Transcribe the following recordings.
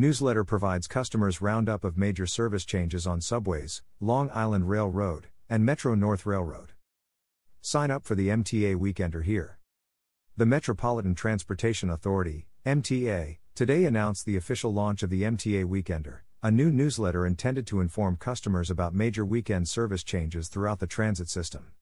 Newsletter provides customers roundup of major service changes on subways, Long Island Railroad, and Metro North Railroad. Sign up for the MTA Weekender here. The Metropolitan Transportation Authority, MTA, today announced the official launch of the MTA Weekender, a new newsletter intended to inform customers about major weekend service changes throughout the transit system.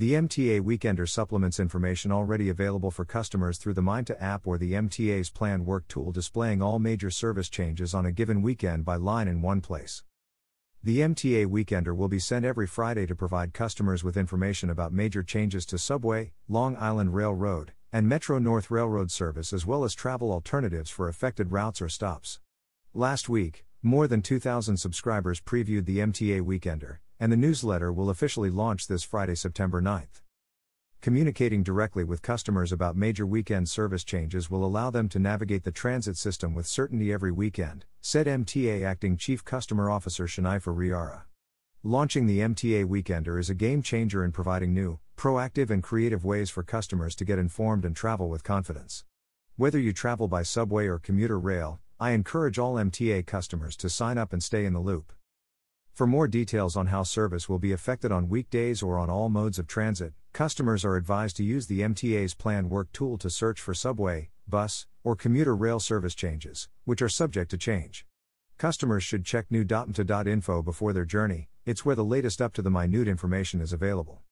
The MTA Weekender supplements information already available for customers through the MyMTA app or the MTA's planned work tool displaying all major service changes on a given weekend by line in one place. The MTA Weekender will be sent every Friday to provide customers with information about major changes to Subway, Long Island Railroad, and Metro North Railroad service as well as travel alternatives for affected routes or stops. Last week, more than 2,000 subscribers previewed the MTA Weekender, and the newsletter will officially launch this Friday, September 9th. Communicating directly with customers about major weekend service changes will allow them to navigate the transit system with certainty every weekend, said MTA Acting Chief Customer Officer Shanifah Rieara. Launching the MTA Weekender is a game changer in providing new, proactive, and creative ways for customers to get informed and travel with confidence. Whether you travel by subway or commuter rail, I encourage all MTA customers to sign up and stay in the loop. For more details on how service will be affected on weekdays or on all modes of transit, customers are advised to use the MTA's Plan Work tool to search for subway, bus, or commuter rail service changes, which are subject to change. Customers should check new.mta.info before their journey, it's where the latest up to the minute information is available.